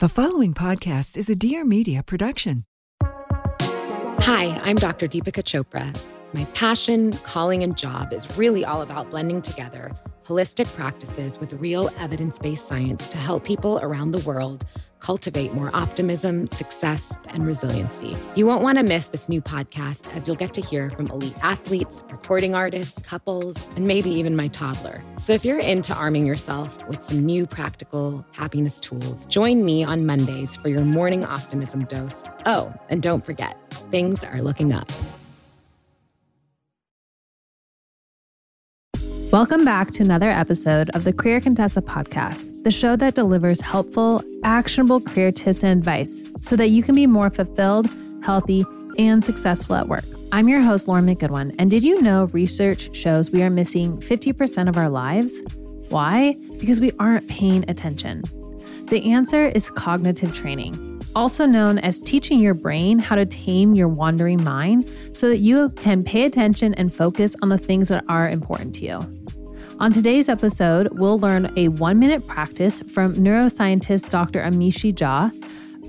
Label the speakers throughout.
Speaker 1: The following podcast is a Dear Media production.
Speaker 2: Hi, I'm Dr. Deepika Chopra. My passion, calling, and job is really all about blending together holistic practices with real evidence based science to help people around the world cultivate more optimism, success, and resiliency. You won't want to miss this new podcast as you'll get to hear from elite athletes, recording artists, couples, and maybe even my toddler. So if you're into arming yourself with some new practical happiness tools, join me on Mondays for your morning optimism dose. Oh, and don't forget, things are looking up.
Speaker 3: Welcome back to another episode of the Career Contessa podcast, the show that delivers helpful, actionable career tips and advice so that you can be more fulfilled, healthy, and successful at work. I'm your host, Lauren McGoodwin, and did you know research shows we are missing 50% of our lives? Why? Because we aren't paying attention. The answer is cognitive training, also known as teaching your brain how to tame your wandering mind so that you can pay attention and focus on the things that are important to you. On today's episode, we'll learn a one minute practice from neuroscientist Dr. Amishi Jha.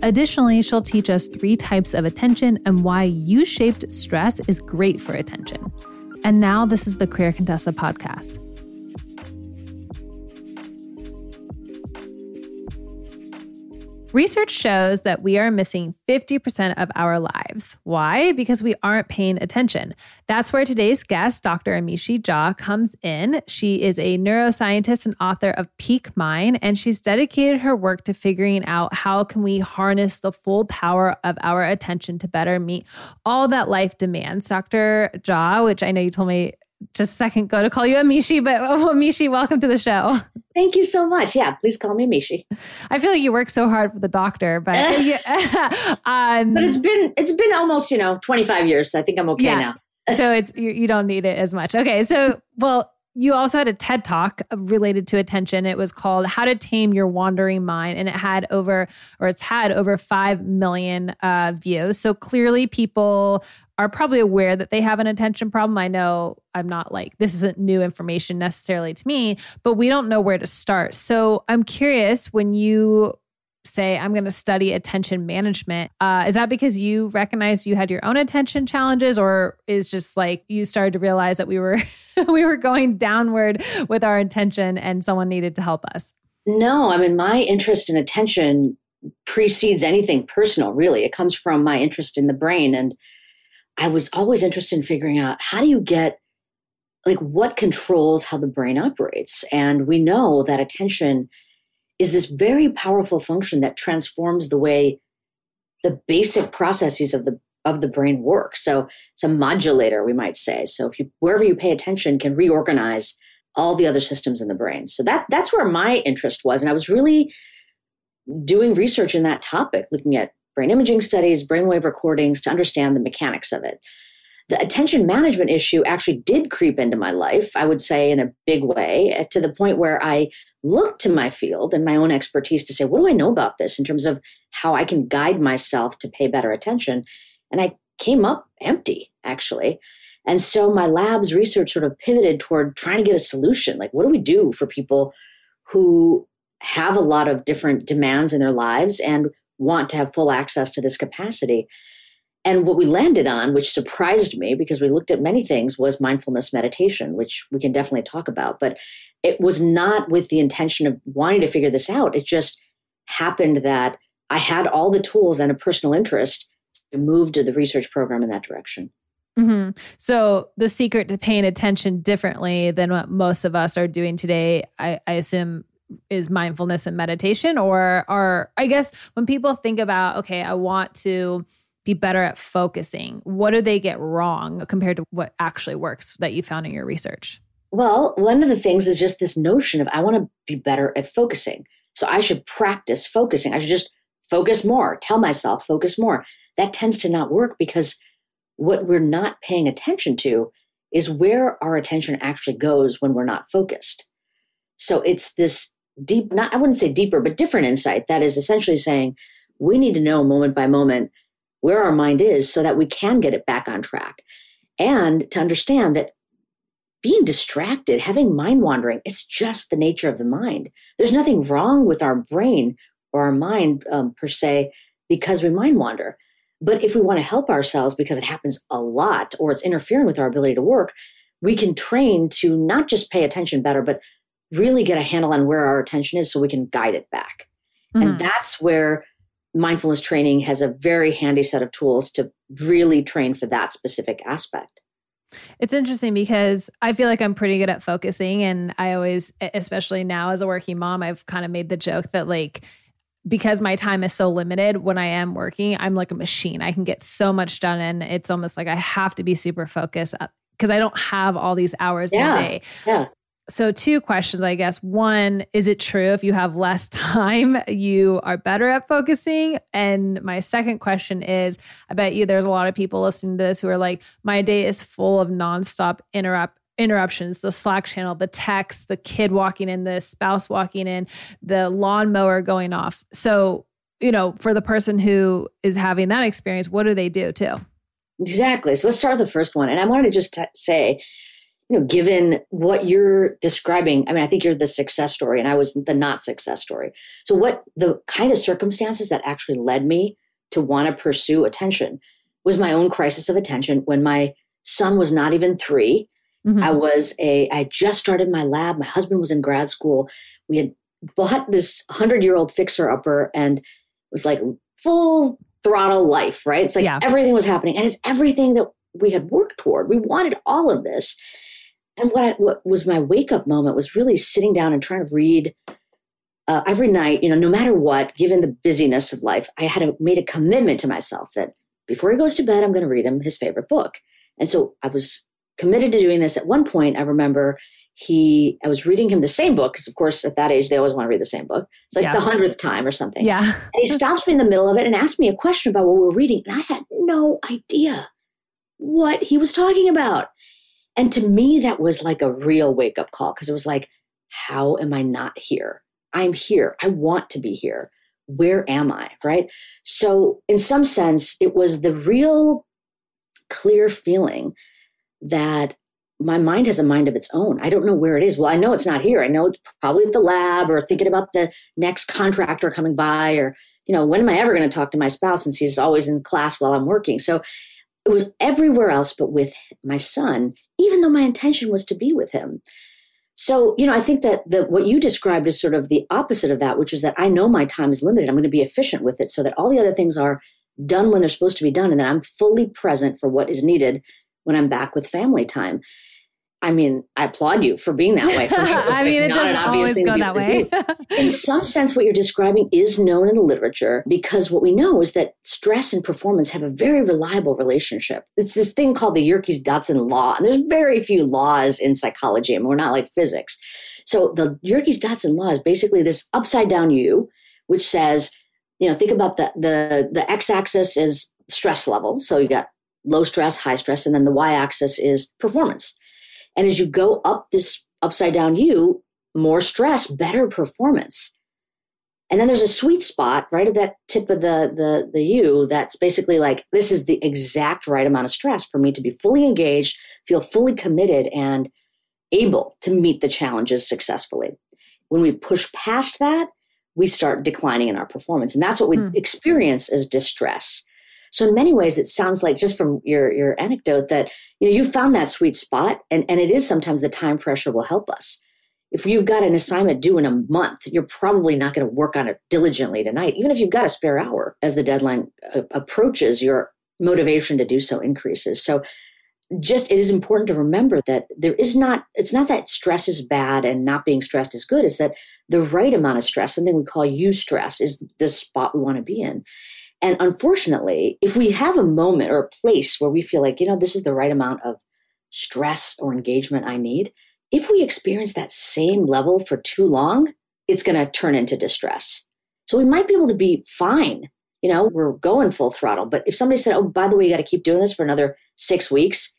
Speaker 3: Additionally, she'll teach us three types of attention and why U shaped stress is great for attention. And now, this is the Career Contessa podcast. Research shows that we are missing 50% of our lives. Why? Because we aren't paying attention. That's where today's guest, Dr. Amishi Jha, comes in. She is a neuroscientist and author of Peak Mind, and she's dedicated her work to figuring out how can we harness the full power of our attention to better meet all that life demands. Dr. Jha, which I know you told me just a second ago to call you Amishi, but oh, Amishi, welcome to the show.
Speaker 4: Thank you so much. Yeah, please call me Amishi.
Speaker 3: I feel like you work so hard for the doctor, but um,
Speaker 4: but it's been it's been almost you know twenty five years. So I think I'm okay yeah.
Speaker 3: now. so it's you, you don't need it as much. Okay, so well, you also had a TED talk related to attention. It was called How to Tame Your Wandering Mind, and it had over, or it's had over 5 million uh, views. So clearly, people are probably aware that they have an attention problem. I know I'm not like, this isn't new information necessarily to me, but we don't know where to start. So I'm curious when you say i'm going to study attention management uh, is that because you recognized you had your own attention challenges or is just like you started to realize that we were we were going downward with our attention and someone needed to help us?
Speaker 4: No i mean my interest in attention precedes anything personal really. It comes from my interest in the brain and i was always interested in figuring out how do you get like what controls how the brain operates? And we know that attention is this very powerful function that transforms the way the basic processes of the of the brain work. So it's a modulator, we might say. So if you wherever you pay attention can reorganize all the other systems in the brain. So that that's where my interest was. And I was really doing research in that topic, looking at brain imaging studies, brainwave recordings to understand the mechanics of it. The attention management issue actually did creep into my life, I would say in a big way, eh, to the point where I looked to my field and my own expertise to say, what do I know about this in terms of how I can guide myself to pay better attention? And I came up empty, actually. And so my lab's research sort of pivoted toward trying to get a solution. Like, what do we do for people who have a lot of different demands in their lives and want to have full access to this capacity? And what we landed on, which surprised me because we looked at many things, was mindfulness meditation, which we can definitely talk about. But it was not with the intention of wanting to figure this out. It just happened that I had all the tools and a personal interest to move to the research program in that direction.
Speaker 3: Mm-hmm. So the secret to paying attention differently than what most of us are doing today, I, I assume is mindfulness and meditation or or I guess when people think about okay I want to be better at focusing. What do they get wrong compared to what actually works that you found in your research?
Speaker 4: Well one of the things is just this notion of I want to be better at focusing. So I should practice focusing. I should just focus more tell myself focus more. That tends to not work because what we're not paying attention to is where our attention actually goes when we're not focused. So it's this deep, not, I wouldn't say deeper, but different insight that is essentially saying we need to know moment by moment where our mind is so that we can get it back on track. And to understand that being distracted, having mind wandering, it's just the nature of the mind. There's nothing wrong with our brain or our mind um, per se because we mind wander. But if we want to help ourselves because it happens a lot or it's interfering with our ability to work, we can train to not just pay attention better, but really get a handle on where our attention is so we can guide it back. Mm-hmm. And that's where mindfulness training has a very handy set of tools to really train for that specific aspect.
Speaker 3: It's interesting because I feel like I'm pretty good at focusing. And I always, especially now as a working mom, I've kind of made the joke that, like, because my time is so limited when I am working, I'm like a machine. I can get so much done and it's almost like I have to be super focused because uh, I don't have all these hours
Speaker 4: yeah.
Speaker 3: in a day.
Speaker 4: Yeah.
Speaker 3: So, two questions, I guess. One, is it true if you have less time, you are better at focusing? And my second question is I bet you there's a lot of people listening to this who are like, my day is full of nonstop interrupt interruptions. The slack channel the text the kid walking in the spouse walking in the lawnmower going off. So you know for the person who is having that experience what do they do too?
Speaker 4: Exactly. So let's start with the first one. And i wanted to just t- say you know given what you're describing i mean i think you're the success story and i was the not success story so what the kind of circumstances that actually led me to want to pursue attention was my own crisis of attention when my son was not even three Mm-hmm. I was a, I just started my lab. My husband was in grad school. We had bought this hundred year old fixer upper and it was like full throttle life, right? It's like yeah. everything was happening and it's everything that we had worked toward. We wanted all of this. And what, I, what was my wake up moment was really sitting down and trying to read uh, every night, you know, no matter what, given the busyness of life, I had a, made a commitment to myself that before he goes to bed, I'm going to read him his favorite book. And so I was committed to doing this. At one point, I remember he, I was reading him the same book because, of course, at that age, they always want to read the same book. It's like yeah. the hundredth time or something.
Speaker 3: Yeah.
Speaker 4: and he stops me in the middle of it and asks me a question about what we're reading. And I had no idea what he was talking about. And to me, that was like a real wake up call because it was like, how am I not here? I'm here. I want to be here. Where am I? Right. So, in some sense, it was the real clear feeling that my mind has a mind of its own. I don't know where it is. Well, I know it's not here. I know it's probably at the lab or thinking about the next contractor coming by or, you know, when am I ever going to talk to my spouse since he's always in class while I'm working? So it was everywhere else but with my son, even though my intention was to be with him. So, you know, I think that the, what you described is sort of the opposite of that, which is that I know my time is limited. I'm going to be efficient with it so that all the other things are done when they're supposed to be done and that I'm fully present for what is needed when I'm back with family time. I mean, I applaud you for being that way. For me,
Speaker 3: I mean, it doesn't always go that way.
Speaker 4: in some sense, what you're describing is known in the literature because what we know is that stress and performance have a very reliable relationship. It's this thing called the Yerkes-Dodson law, and there's very few laws in psychology, I and mean, we're not like physics. So the Yerkes-Dodson law is basically this upside down U, which says, you know, think about the the the x-axis is stress level. So you got low stress, high stress, and then the y axis is performance. And as you go up this upside down U, more stress, better performance. And then there's a sweet spot right at that tip of the, the, the U that's basically like, this is the exact right amount of stress for me to be fully engaged, feel fully committed, and able to meet the challenges successfully. When we push past that, we start declining in our performance. And that's what we mm. experience as distress. So in many ways, it sounds like just from your your anecdote that you know you found that sweet spot, and and it is sometimes the time pressure will help us. if you've got an assignment due in a month, you're probably not going to work on it diligently tonight, even if you've got a spare hour. As the deadline uh, approaches, your motivation to do so increases. So, just it is important to remember that there is not, it's not that stress is bad and not being stressed is good. It's that the right amount of stress, something we call eustress, is the spot we want to be in. And unfortunately, if we have a moment or a place where we feel like, you know, this is the right amount of stress or engagement I need, if we experience that same level for too long, it's going to turn into distress. So we might be able to be fine. You know, we're going full throttle. But if somebody said, oh, by the way, you got to keep doing this for another six weeks,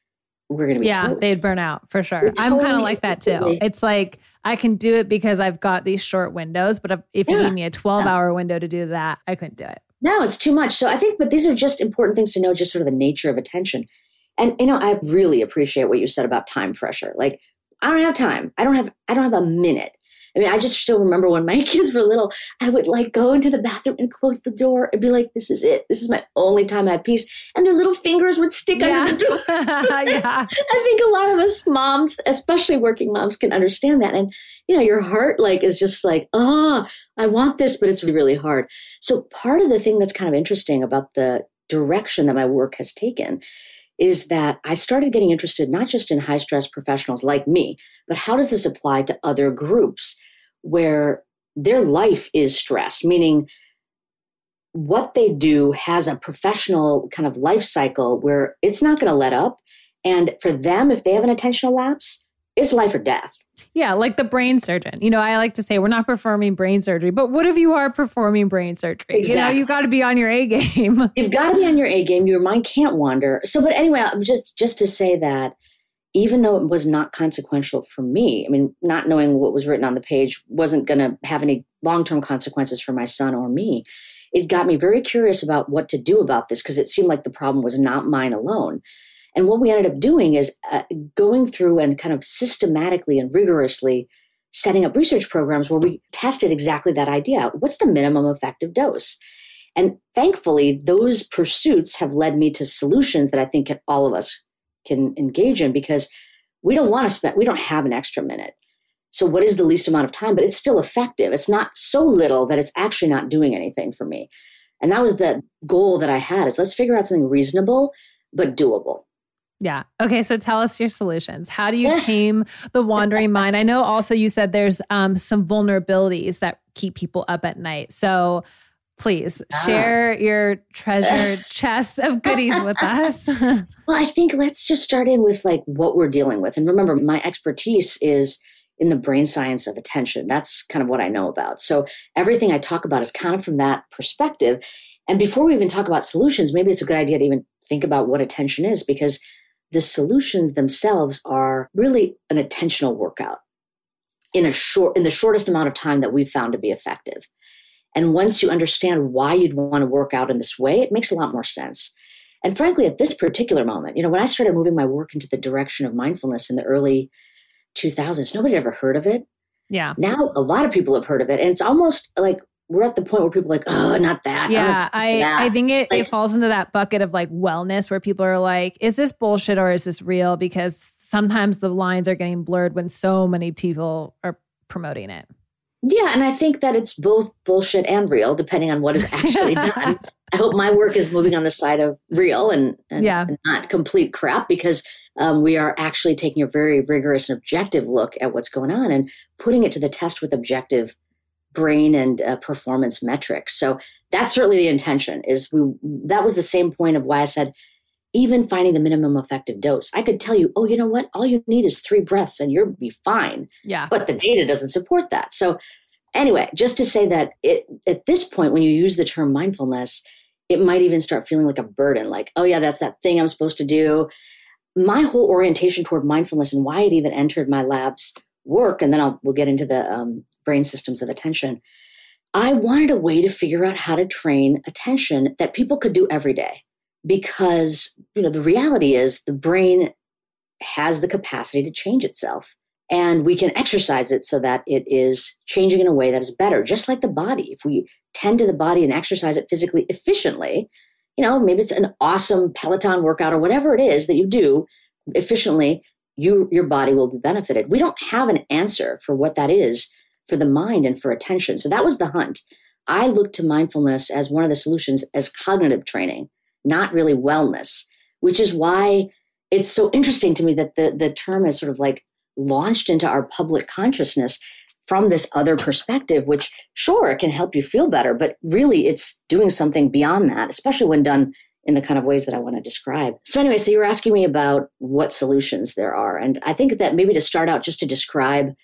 Speaker 4: we're going to be
Speaker 3: yeah
Speaker 4: totally-
Speaker 3: they'd burn out for sure
Speaker 4: We're
Speaker 3: i'm kind of like that too it's like i can do it because i've got these short windows but if, if you
Speaker 4: Yeah.
Speaker 3: gave me a 12 hour window to do that i couldn't do it
Speaker 4: No, it's too much. So I think, but these are just important things to know, just sort of the nature of attention. And you know, I really appreciate what you said about time pressure. Like, I don't have time. I don't have. I don't have a minute. I mean, I just still remember when my kids were little, I would like go into the bathroom and close the door and be like, "This is it. This is my only time I have peace." And their little fingers would stick under the door.
Speaker 3: yeah
Speaker 4: I think a lot of us moms, especially working moms, can understand that. And you know, your heart like is just like, oh, I want this, but it's really hard. So part of the thing that's kind of interesting about the direction that my work has taken is that I started getting interested not just in high stress professionals like me, but how does this apply to other groups where their life is stress, meaning what they do has a professional kind of life cycle where it's not going to let up. And for them, if they have an attentional lapse, it's life or death.
Speaker 3: Yeah like the brain surgeon you know i like to say we're not performing brain surgery but what if you are performing brain surgery you know
Speaker 4: Exactly.
Speaker 3: you got to be on your a game
Speaker 4: You've got to be on your A game. Your mind can't wander. So, but anyway, just just to say that, even though it was not consequential for me, I mean, not knowing what was written on the page wasn't going to have any long term consequences for my son or me. It got me very curious about what to do about this because it seemed like the problem was not mine alone. And what we ended up doing is uh, going through and kind of systematically and rigorously setting up research programs where we tested exactly that idea. What's the minimum effective dose? And thankfully, those pursuits have led me to solutions that I think all of us can engage in because we don't want to spend, we don't have an extra minute. So, what is the least amount of time? But it's still effective. It's not so little that it's actually not doing anything for me. And that was the goal that I had is let's figure out something reasonable but doable.
Speaker 3: Yeah. Okay. So tell us your solutions. How do you tame the wandering mind? I know also you said there's um, some vulnerabilities that keep people up at night. So please share your treasure chest of goodies with us.
Speaker 4: Well, I think let's just start in with like what we're dealing with. And remember, my expertise is in the brain science of attention. That's kind of what I know about. So everything I talk about is kind of from that perspective. And before we even talk about solutions, maybe it's a good idea to even think about what attention is because the solutions themselves are really an attentional workout in a short in the shortest amount of time that we've found to be effective. And once you understand why you'd want to work out in this way, it makes a lot more sense. And frankly, at this particular moment, you know, when I started moving my work into the direction of mindfulness in the early 2000s, nobody had ever heard of it.
Speaker 3: yeah.
Speaker 4: Now, a lot of people have heard of it. And it's almost like we're at the point where people are like, oh, not that.
Speaker 3: Yeah, I,
Speaker 4: that."
Speaker 3: I think it,
Speaker 4: Like-
Speaker 3: it falls into that bucket of like wellness where people are like, is this bullshit or is this real? Because sometimes the lines are getting blurred when so many people are promoting it.
Speaker 4: Yeah, and I think that it's both bullshit and real, depending on what is actually done. I hope my work is moving on the side of real and, and,
Speaker 3: Yeah.
Speaker 4: and not complete crap because um, we are actually taking a very rigorous and objective look at what's going on and putting it to the test with objective brain and uh, performance metrics. So that's certainly the intention. Is we that was the same point of why I said even finding the minimum effective dose. I could tell you, oh, you know what? All you need is three breaths and you'll be fine
Speaker 3: Yeah.
Speaker 4: but the data doesn't support that. So, anyway, just to say that it, at this point, when you use the term mindfulness, it might even start feeling like a burden like, oh, yeah, that's that thing I'm supposed to do. My whole orientation toward mindfulness and why it even entered my lab's work, and then I'll, we'll get into the um, brain systems of attention. I wanted a way to figure out how to train attention that people could do every day because you know the reality is the brain has the capacity to change itself and we can exercise it so that it is changing in a way that is better just like the body if we tend to the body and exercise it physically efficiently you know maybe it's an awesome peloton workout or whatever it is that you do efficiently you your body will be benefited. We don't have an answer for what that is for the mind and for attention. So that was the hunt. I looked to mindfulness as one of the solutions as cognitive training, not really wellness, which is why it's so interesting to me that the the term is sort of like launched into our public consciousness from this other perspective, which sure it can help you feel better, but really it's doing something beyond that, especially when done in the kind of ways that I want to describe. So, anyway, so you were asking me about what solutions there are. And I think that maybe to start out, just to describe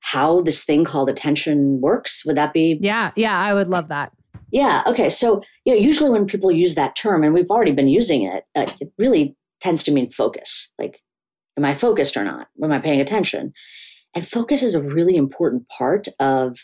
Speaker 4: how this thing called attention works, would that be?
Speaker 3: Yeah, yeah, I would love that.
Speaker 4: Yeah. Okay. So, you know, usually when people use that term, and we've already been using it, uh, it really tends to mean focus. Like, am I focused or not? Am I paying attention? And focus is a really important part of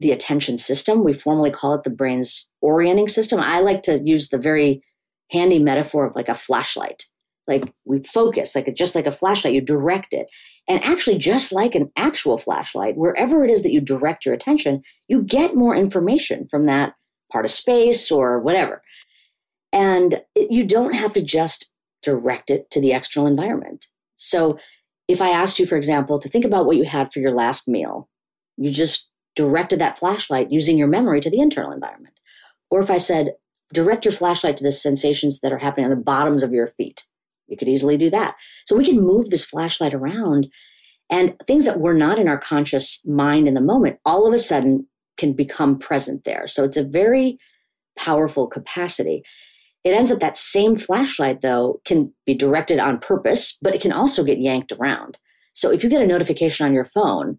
Speaker 4: the attention system. We formally call it the brain's orienting system. I like to use the very handy metaphor of like a flashlight. Like we focus, like just like a flashlight, you direct it. And actually, just like an actual flashlight, wherever it is that you direct your attention, you get more information from that part of space or whatever. And you don't have to just direct it to the external environment. So, if I asked you, for example, to think about what you had for your last meal, you just directed that flashlight using your memory to the internal environment. Or if I said, direct your flashlight to the sensations that are happening on the bottoms of your feet. You could easily do that. So we can move this flashlight around and things that were not in our conscious mind in the moment, all of a sudden can become present there. So it's a very powerful capacity. It ends up that same flashlight, though, can be directed on purpose, but it can also get yanked around. So if you get a notification on your phone,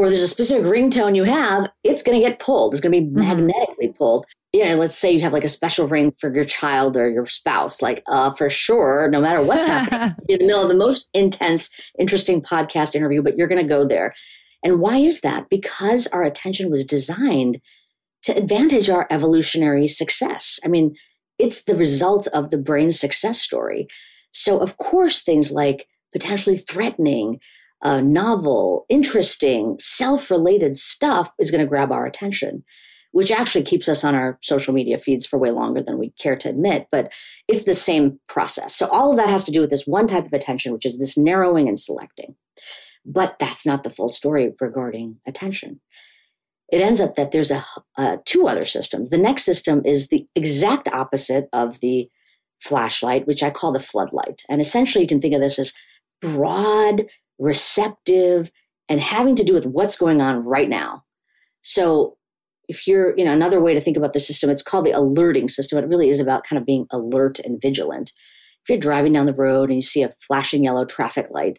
Speaker 4: or there's a specific ringtone you have, it's going to get pulled. It's going to be mm-hmm. magnetically pulled you know, let's say you have like a special ring for your child or your spouse, like uh, for sure, no matter what's happening, in the middle of the most intense, interesting podcast interview, but you're going to go there. And why is that? Because our attention was designed to advantage our evolutionary success. I mean, it's the result of the brain's success story. So, of course, things like potentially threatening, uh, novel, interesting, self related stuff is going to grab our attention which actually keeps us on our social media feeds for way longer than we care to admit, but it's the same process. So all of that has to do with this one type of attention, which is this narrowing and selecting. But that's not the full story regarding attention. It ends up that there's a, uh, two other systems. The next system is the exact opposite of the flashlight, which I call the floodlight. And essentially, you can think of this as broad, receptive, and having to do with what's going on right now. So if you're, you know, another way to think about the system, it's called the alerting system. It really is about kind of being alert and vigilant. If you're driving down the road and you see a flashing yellow traffic light,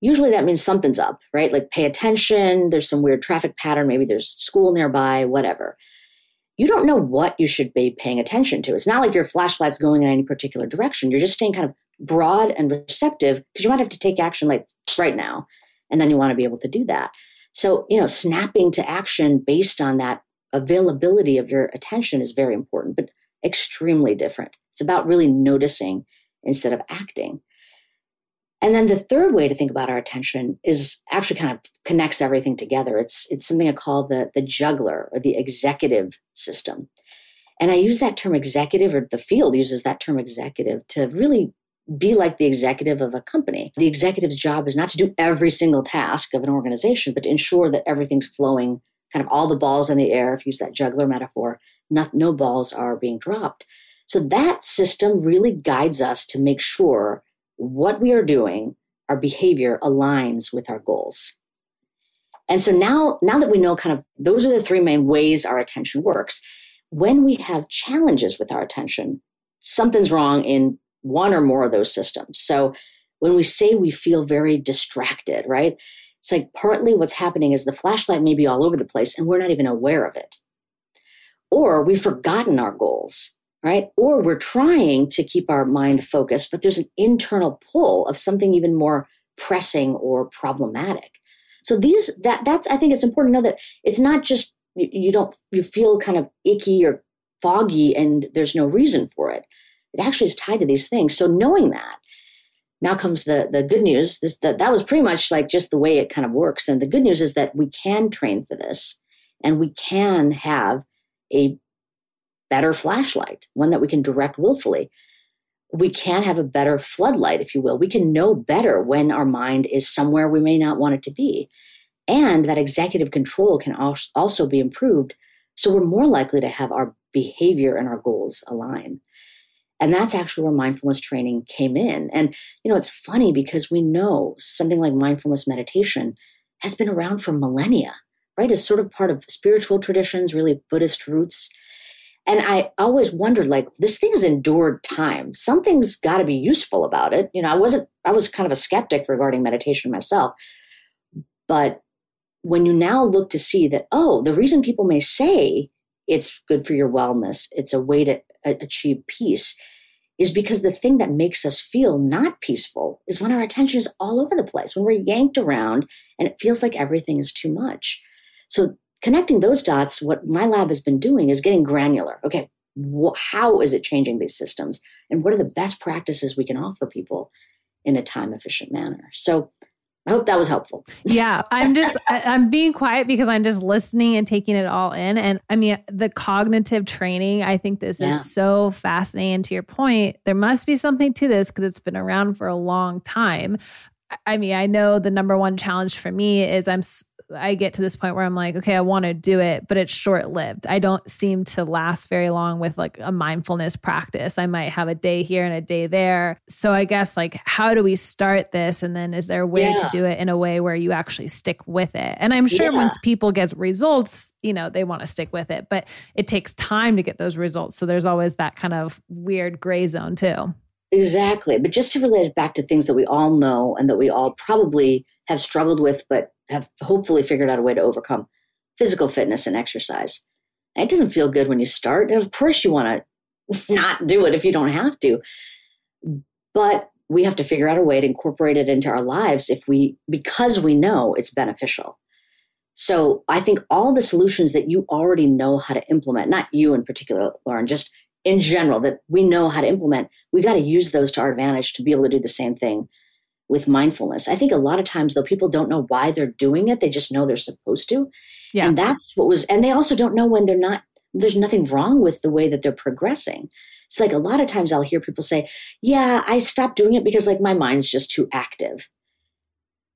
Speaker 4: usually that means something's up, right? Like pay attention, there's some weird traffic pattern, maybe there's school nearby, whatever. You don't know what you should be paying attention to. It's not like your flashlight's going in any particular direction. You're just staying kind of broad and receptive because you might have to take action like right now. And then you want to be able to do that. So, you know, snapping to action based on that availability of your attention is very important, but extremely different. It's about really noticing instead of acting. And then the third way to think about our attention is actually kind of connects everything together. It's it's something I call the the juggler or the executive system. And I use that term executive, or the field uses that term executive to really be like the executive of a company. The executive's job is not to do every single task of an organization, but to ensure that everything's flowing kind of all the balls in the air, if you use that juggler metaphor, not, no balls are being dropped. So that system really guides us to make sure what we are doing, our behavior aligns with our goals. And so now, now that we know kind of those are the three main ways our attention works, when we have challenges with our attention, something's wrong in one or more of those systems. So when we say we feel very distracted, right? It's like partly what's happening is the flashlight may be all over the place and we're not even aware of it. Or we've forgotten our goals, right? Or we're trying to keep our mind focused, but there's an internal pull of something even more pressing or problematic. So these that that's I think it's important to know that it's not just you, you don't you feel kind of icky or foggy and there's no reason for it. It actually is tied to these things. So knowing that now comes the the good news this that, that was pretty much like just the way it kind of works and the good news is that we can train for this and we can have a better flashlight one that we can direct willfully we can have a better floodlight, if you will. We can know better when our mind is somewhere we may not want it to be. And that executive control can also be improved. So we're more likely to have our behavior and our goals align. And that's actually where mindfulness training came in. And, you know, it's funny because we know something like mindfulness meditation has been around for millennia, right? It's sort of part of spiritual traditions, really Buddhist roots. And I always wondered, like, this thing has endured time. Something's got to be useful about it. You know, I wasn't, I was kind of a skeptic regarding meditation myself. But when you now look to see that, oh, the reason people may say it's good for your wellness, it's a way to uh, achieve peace, is because the thing that makes us feel not peaceful is when our attention is all over the place, when we're yanked around and it feels like everything is too much. So connecting those dots, what my lab has been doing is getting granular. Okay, wh- how is it changing these systems? And what are the best practices we can offer people in a time efficient manner? So I hope that was helpful.
Speaker 3: yeah, I'm just I'm being quiet because I'm just listening and taking it all in. And I mean, the cognitive training, I think this yeah. is so fascinating. To your point, there must be something to this because it's been around for a long time. I mean, I know the number one challenge for me is I'm I get to this point where I'm like, okay, I want to do it, but it's short lived. I don't seem to last very long with like a mindfulness practice. I might have a day here and a day there. So I guess like, how do we start this? And then is there a way yeah. to do it in a way where you actually stick with it? And I'm sure yeah. once people get results, you know, they want to stick with it, but it takes time to get those results. So there's always that kind of weird gray zone too.
Speaker 4: Exactly. But just to relate it back to things that we all know and that we all probably have struggled with, but have hopefully figured out a way to overcome physical fitness and exercise. And it doesn't feel good when you start. And of course, you want to not do it if you don't have to. But we have to figure out a way to incorporate it into our lives if we, because we know it's beneficial. So I think all the solutions that you already know how to implement, not you in particular, Lauren, just in general, that we know how to implement, we got to use those to our advantage to be able to do the same thing with mindfulness. I think a lot of times though people don't know why they're doing it. They just know they're supposed to. Yeah. And that's what was and they also don't know when they're not there's nothing wrong with the way that they're progressing. It's like a lot of times I'll hear people say, "Yeah, I stopped doing it because like my mind's just too active."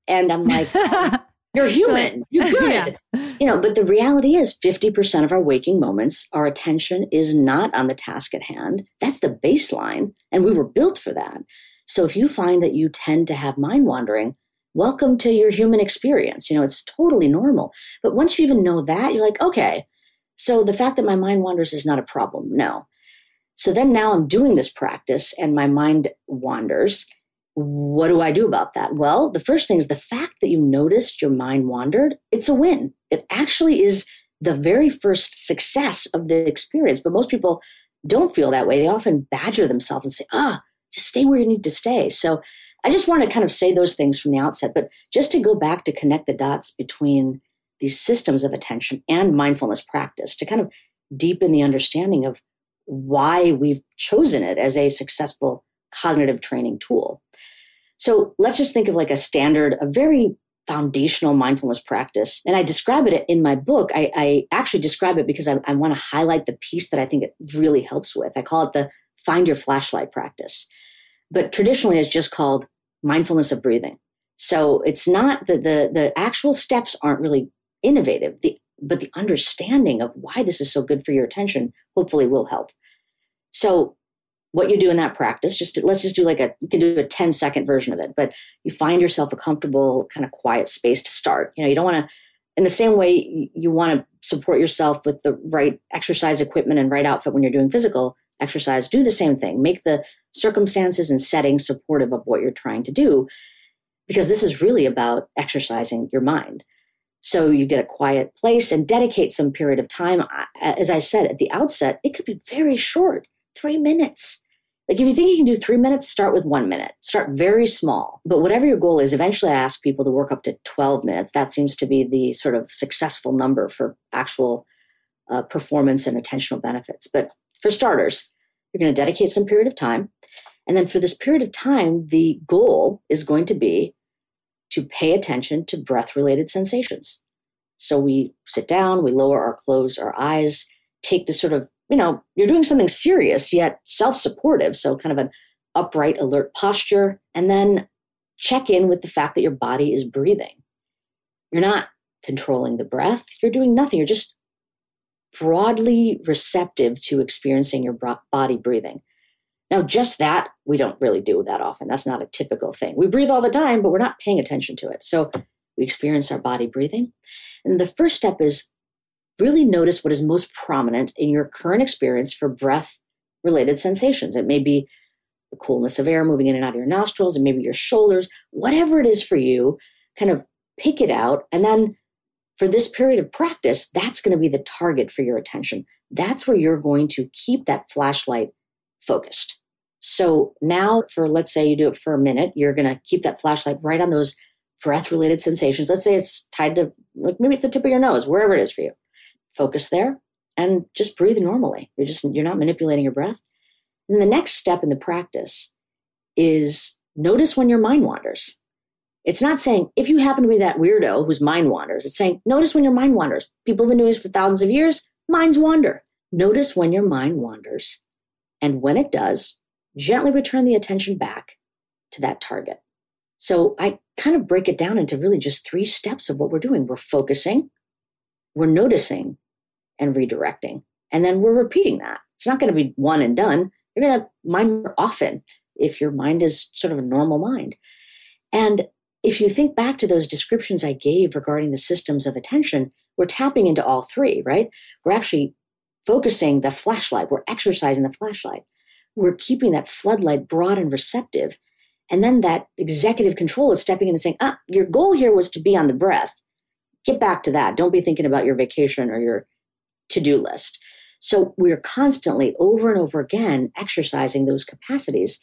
Speaker 4: And I'm like, "You're human. You could." Yeah. You know, but the reality is 50% of our waking moments, our attention is not on the task at hand. That's the baseline, and we were built for that. So if you find that you tend to have mind wandering, welcome to your human experience. You know, it's totally normal. But once you even know that, you're like, okay, so the fact that my mind wanders is not a problem. No. So then now I'm doing this practice and my mind wanders. What do I do about that? Well, the first thing is the fact that you noticed your mind wandered, it's a win. It actually is the very first success of the experience. But most people don't feel that way. They often badger themselves and say, ah, just stay where you need to stay. So I just want to kind of say those things from the outset, but just to go back to connect the dots between these systems of attention and mindfulness practice to kind of deepen the understanding of why we've chosen it as a successful cognitive training tool. So let's just think of like a standard, a very foundational mindfulness practice. And I describe it in my book. I, I actually describe it because I, I want to highlight the piece that I think it really helps with. I call it the find your flashlight practice. But traditionally, it's just called mindfulness of breathing. So it's not that the, the actual steps aren't really innovative, the, but the understanding of why this is so good for your attention hopefully will help. So what you do in that practice, just to, let's just do like a, you can do a 10 second version of it, but you find yourself a comfortable kind of quiet space to start. You know, you don't want to, in the same way you want to support yourself with the right exercise equipment and right outfit when you're doing physical, exercise, do the same thing. Make the circumstances and settings supportive of what you're trying to do, because this is really about exercising your mind. So you get a quiet place and dedicate some period of time. As I said at the outset, it could be very short, three minutes. Like if you think you can do three minutes, start with one minute. Start very small. But whatever your goal is, eventually I ask people to work up to 12 minutes. That seems to be the sort of successful number for actual uh, performance and attentional benefits. But for starters, you're going to dedicate some period of time. And then for this period of time, the goal is going to be to pay attention to breath related sensations. So we sit down, we lower our clothes, our eyes, take this sort of, you know, you're doing something serious yet self supportive. So kind of an upright, alert posture, and then check in with the fact that your body is breathing. You're not controlling the breath, you're doing nothing. You're just broadly receptive to experiencing your body breathing. Now, just that we don't really do that often. That's not a typical thing. We breathe all the time, but we're not paying attention to it. So we experience our body breathing. And the first step is really notice what is most prominent in your current experience for breath related sensations. It may be the coolness of air moving in and out of your nostrils, and maybe your shoulders, whatever it is for you, kind of pick it out. And then for this period of practice, that's going to be the target for your attention. That's where you're going to keep that flashlight focused. So now, for let's say you do it for a minute, you're going to keep that flashlight right on those breath related sensations. Let's say it's tied to, like maybe it's the tip of your nose, wherever it is for you. Focus there and just breathe normally. You're just, you're not manipulating your breath. And the next step in the practice is notice when your mind wanders. It's not saying if you happen to be that weirdo whose mind wanders, it's saying notice when your mind wanders. People have been doing this for thousands of years, minds wander. Notice when your mind wanders. And when it does, gently return the attention back to that target. So I kind of break it down into really just three steps of what we're doing. We're focusing, we're noticing, and redirecting. And then we're repeating that. It's not going to be one and done. You're going to mind more often if your mind is sort of a normal mind. And if you think back to those descriptions I gave regarding the systems of attention, we're tapping into all three, right? We're actually focusing the flashlight, we're exercising the flashlight, we're keeping that floodlight broad and receptive. And then that executive control is stepping in and saying, ah, your goal here was to be on the breath. Get back to that. Don't be thinking about your vacation or your to do list. So we're constantly over and over again exercising those capacities.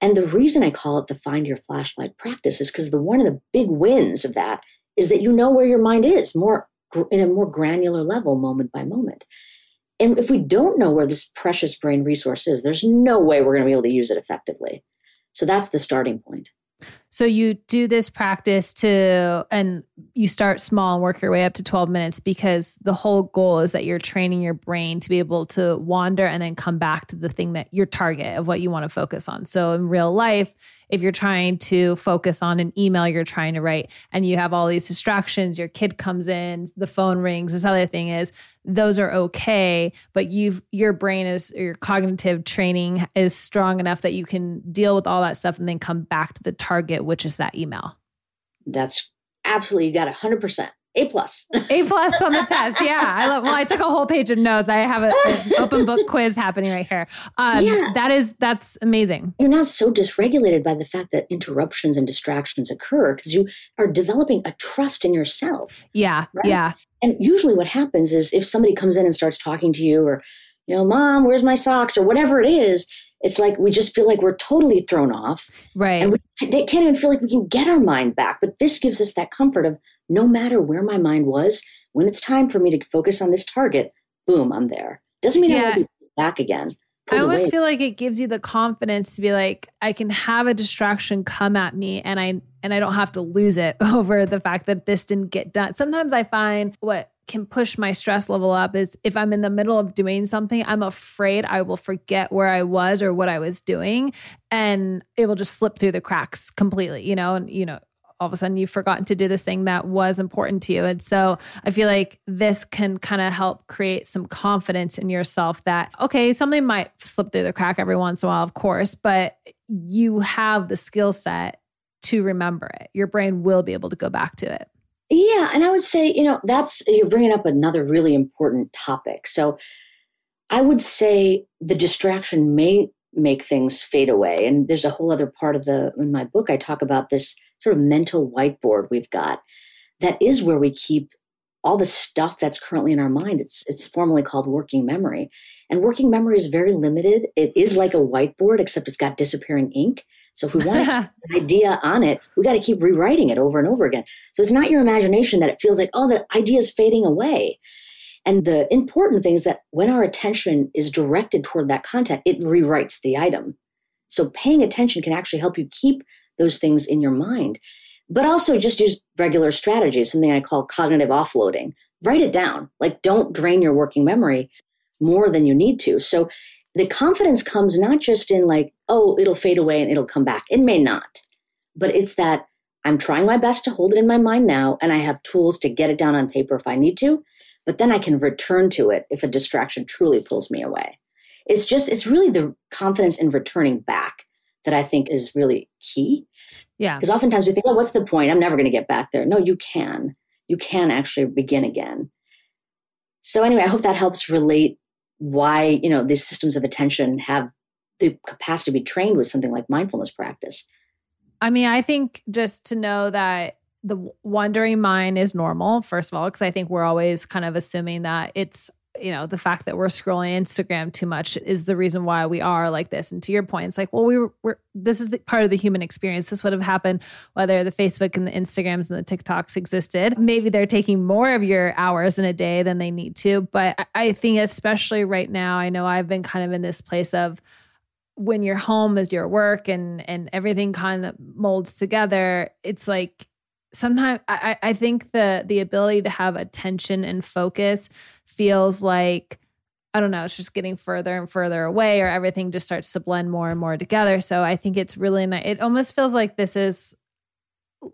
Speaker 4: And the reason I call it the find your flashlight practice is because the one of the big wins of that is that you know where your mind is more in a more granular level moment by moment. And if we don't know where this precious brain resource is, there's no way we're going to be able to use it effectively. So that's the starting point.
Speaker 3: So you do this practice to, and you start small and work your way up to 12 minutes because the whole goal is that you're training your brain to be able to wander and then come back to the thing that your target of what you want to focus on. So in real life, if you're trying to focus on an email you're trying to write and you have all these distractions, your kid comes in, the phone rings, this other thing is, those are okay, but you've your brain is your cognitive training is strong enough that you can deal with all that stuff and then come back to the target, which is that email.
Speaker 4: That's absolutely you got a hundred percent. A plus.
Speaker 3: A plus on the test. Yeah. I love well, I took a whole page of notes. I have an open book quiz happening right here. Um, yeah. that is that's amazing.
Speaker 4: You're not so dysregulated by the fact that interruptions and distractions occur because you are developing a trust in yourself.
Speaker 3: Yeah. Right? Yeah.
Speaker 4: And usually what happens is if somebody comes in and starts talking to you or, you know, mom, where's my socks or whatever it is, it's like we just feel like we're totally thrown off.
Speaker 3: Right.
Speaker 4: And we can't even feel like we can get our mind back. But this gives us that comfort of no matter where my mind was, when it's time for me to focus on this target, boom, I'm there. Doesn't mean yeah. I'll be back again.
Speaker 3: I always away. feel like it gives you the confidence to be like, I can have a distraction come at me and I and I don't have to lose it over the fact that this didn't get done. Sometimes I find what can push my stress level up is if I'm in the middle of doing something, I'm afraid I will forget where I was or what I was doing and it will just slip through the cracks completely, you know, and you know, all of a sudden you've forgotten to do this thing that was important to you. And so I feel like this can kind of help create some confidence in yourself that, okay, something might slip through the crack every once in a while, of course, but you have the skill set to remember it. Your brain will be able to go back to it.
Speaker 4: Yeah. And I would say, you know, that's, you're bringing up another really important topic. So I would say the distraction may make things fade away. And there's a whole other part of the, in my book, I talk about this sort of mental whiteboard we've got that is where we keep all the stuff that's currently in our mind. It's, it's formally called working memory. And working memory is very limited. It is like a whiteboard, except it's got disappearing ink. So if we want an idea on it, we got to keep rewriting it over and over again. So it's not your imagination that it feels like, oh, the idea is fading away. And the important thing is that when our attention is directed toward that content, it rewrites the item. So paying attention can actually help you keep those things in your mind. But also just use regular strategies, something I call cognitive offloading. Write it down. Like don't drain your working memory more than you need to. So the confidence comes not just in like, oh, it'll fade away and it'll come back. It may not, but it's that I'm trying my best to hold it in my mind now, and I have tools to get it down on paper if I need to, but then I can return to it if a distraction truly pulls me away. It's just, it's really the confidence in returning back that I think is really key.
Speaker 3: Yeah.
Speaker 4: Because oftentimes we think, oh, what's the point? I'm never going to get back there. No, you can. You can actually begin again. So, anyway, I hope that helps relate why, you know, these systems of attention have the capacity to be trained with something like mindfulness practice.
Speaker 3: I mean, I think just to know that the wandering mind is normal, first of all, because I think we're always kind of assuming that it's you know the fact that we're scrolling instagram too much is the reason why we are like this. And to your point it's like well we were we're, this is part of the human experience. This would have happened whether the facebook and the instagrams and the tiktoks existed. Maybe they're taking more of your hours in a day than they need to. But I, I think especially right now i know i've been kind of in this place of when your home is your work and and everything kind of molds together it's like sometimes I, I think the the ability to have attention and focus feels like I don't know, it's just getting further and further away, or everything just starts to blend more and more together. So I think it's really nice. It almost feels like this is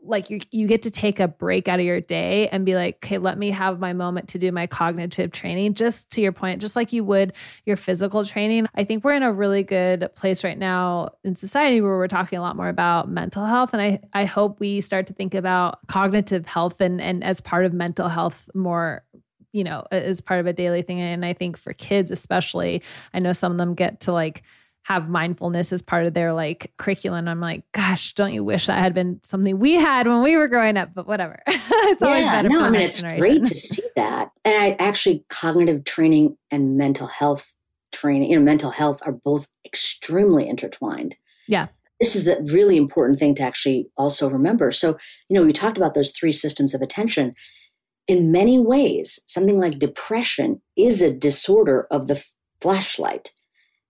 Speaker 3: like you you get to take a break out of your day and be like okay let me have my moment to do my cognitive training. Just to your point just like you would your physical training i think we're in a really good place right now in society where we're talking a lot more about mental health and i i hope we start to think about cognitive health and and as part of mental health more you know as part of a daily thing and i think for kids especially i know some of them get to like have mindfulness as part of their like curriculum. I'm like, gosh, don't you wish that had been something we had when we were growing up? But whatever. it's
Speaker 4: yeah,
Speaker 3: always better.
Speaker 4: No, I mean it's generation. great to see that. And I actually cognitive training and mental health training, you know, mental health are both extremely intertwined.
Speaker 3: Yeah.
Speaker 4: This is the really important thing to actually also remember. So, you know, we talked about those three systems of attention. In many ways, something like depression is a disorder of the flashlight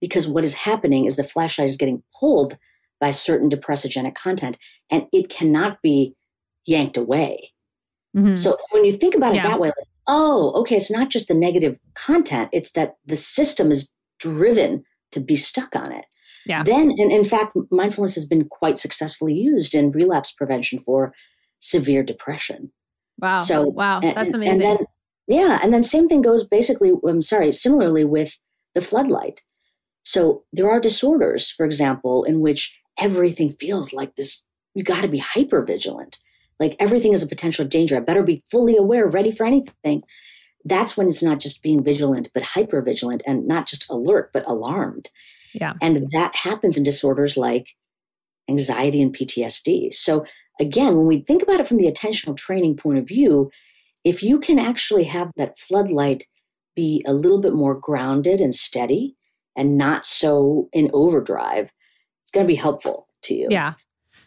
Speaker 4: because what is happening is the flashlight is getting pulled by certain depressogenic content and it cannot be yanked away. Mm-hmm. So when you think about it yeah. that way, like, oh, okay, it's not just the negative content, it's that the system is driven to be stuck on it.
Speaker 3: Yeah.
Speaker 4: Then, and in fact, mindfulness has been quite successfully used in relapse prevention for severe depression.
Speaker 3: Wow. So, wow, that's amazing.
Speaker 4: And then, yeah. And then, same thing goes basically, I'm sorry, similarly with the floodlight. So there are disorders, for example, in which everything feels like this. You got to be hyper vigilant. Like everything is a potential danger. I better be fully aware, ready for anything. That's when it's not just being vigilant, but hyper vigilant and not just alert, but alarmed.
Speaker 3: Yeah.
Speaker 4: And that happens in disorders like anxiety and PTSD. So again, when we think about it from the attentional training point of view, if you can actually have that floodlight be a little bit more grounded and steady, and not so in overdrive, it's going to be helpful to you.
Speaker 3: Yeah.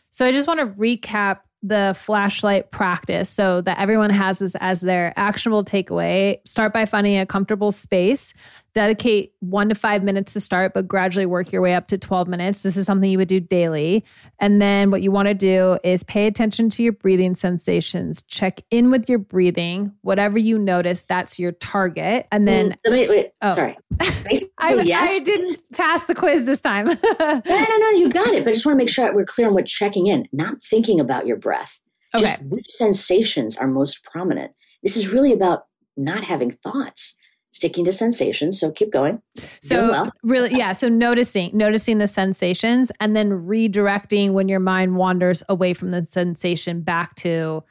Speaker 3: So I just want to recap the flashlight practice so that everyone has this as their actionable takeaway. Start by finding a comfortable space Dedicate one to five minutes to start, but gradually work your way up to 12 minutes. This is something you would do daily. And then what you want to do is pay attention to your breathing sensations. Check in with your breathing. Whatever you notice, that's your target. And then.
Speaker 4: Mm, wait, wait. Oh. Sorry.
Speaker 3: I, yes. I didn't pass the quiz this time. no,
Speaker 4: no, no. You got it. But I just want to make sure we're clear on what checking in, not thinking about your breath. Okay. Just which sensations are most prominent. This is really about not having thoughts sticking to sensations. So keep going.
Speaker 3: So well. really, yeah. So noticing, noticing the sensations and then redirecting when your mind wanders away from the sensation back to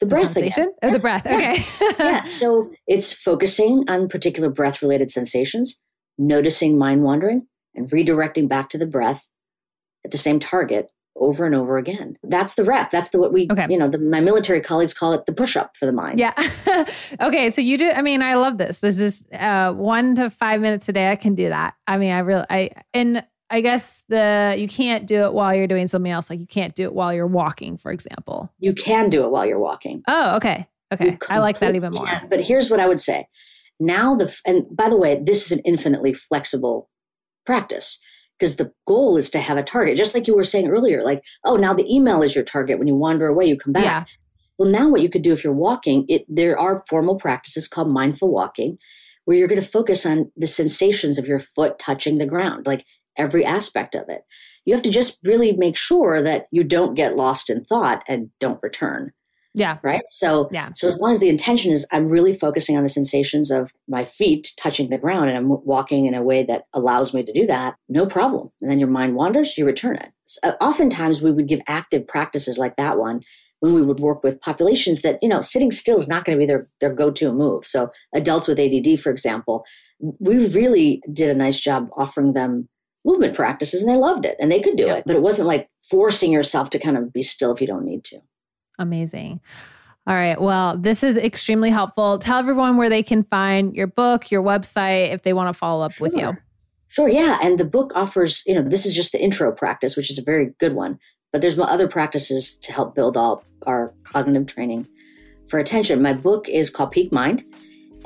Speaker 4: the breath the
Speaker 3: again. Oh, the breath. Okay.
Speaker 4: yeah. So it's focusing on particular breath related sensations, noticing mind wandering and redirecting back to the breath at the same target over and over again. That's the rep. That's the what we, okay. you know, the, my military colleagues call it the push up for the mind.
Speaker 3: Yeah. okay. So you do. I mean, I love this. This is uh, one to five minutes a day. I can do that. I mean, I really, I and I guess the you can't do it while you're doing something else. Like you can't do it while you're walking, for example.
Speaker 4: You can do it while you're walking.
Speaker 3: Oh, okay. Okay. I like that even more.
Speaker 4: Can. But here's what I would say. Now the and by the way, this is an infinitely flexible practice because the goal is to have a target. Just like you were saying earlier, like, oh, now the email is your target. When you wander away, you come back. Yeah. Well, now what you could do if you're walking, it there are formal practices called mindful walking, where you're going to focus on the sensations of your foot touching the ground, like every aspect of it. You have to just really make sure that you don't get lost in thought and don't return.
Speaker 3: Yeah.
Speaker 4: Right. So,
Speaker 3: yeah.
Speaker 4: So, as long as the intention is I'm really focusing on the sensations of my feet touching the ground and I'm walking in a way that allows me to do that, no problem. And then your mind wanders, you return it. So, uh, oftentimes, we would give active practices like that one when we would work with populations that, you know, sitting still is not going to be their, their go to move. So, adults with ADD, for example, we really did a nice job offering them movement practices and they loved it and they could do yeah. it. But it wasn't like forcing yourself to kind of be still if you don't need to.
Speaker 3: Amazing. All right. Well, this is extremely helpful. Tell everyone where they can find your book, your website, if they want to follow up sure. with you.
Speaker 4: Sure. Yeah. And the book offers, you know, this is just the intro practice, which is a very good one. But there's other practices to help build up our cognitive training for attention. My book is called Peak Mind,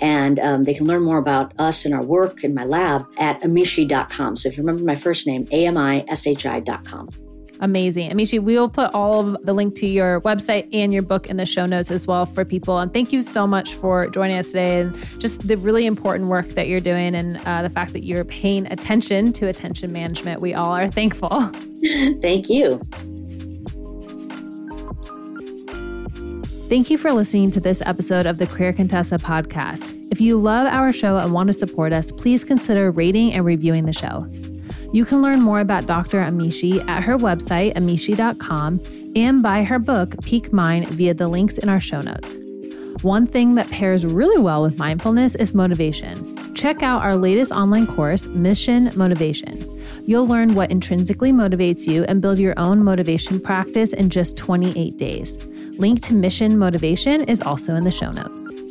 Speaker 4: and um, they can learn more about us and our work in my lab at amishi.com. So if you remember my first name, A M I S H I.com.
Speaker 3: Amazing. Amishi, we will put all of the link to your website and your book in the show notes as well for people. And thank you so much for joining us today and just the really important work that you're doing and uh, the fact that you're paying attention to attention management. We all are thankful.
Speaker 4: Thank you.
Speaker 3: Thank you for listening to this episode of the Career Contessa podcast. If you love our show and want to support us, please consider rating and reviewing the show. You can learn more about Dr. Amishi at her website, amishi.com, and buy her book, Peak Mind, via the links in our show notes. One thing that pairs really well with mindfulness is motivation. Check out our latest online course, Mission Motivation. You'll learn what intrinsically motivates you and build your own motivation practice in just 28 days. Link to Mission Motivation is also in the show notes.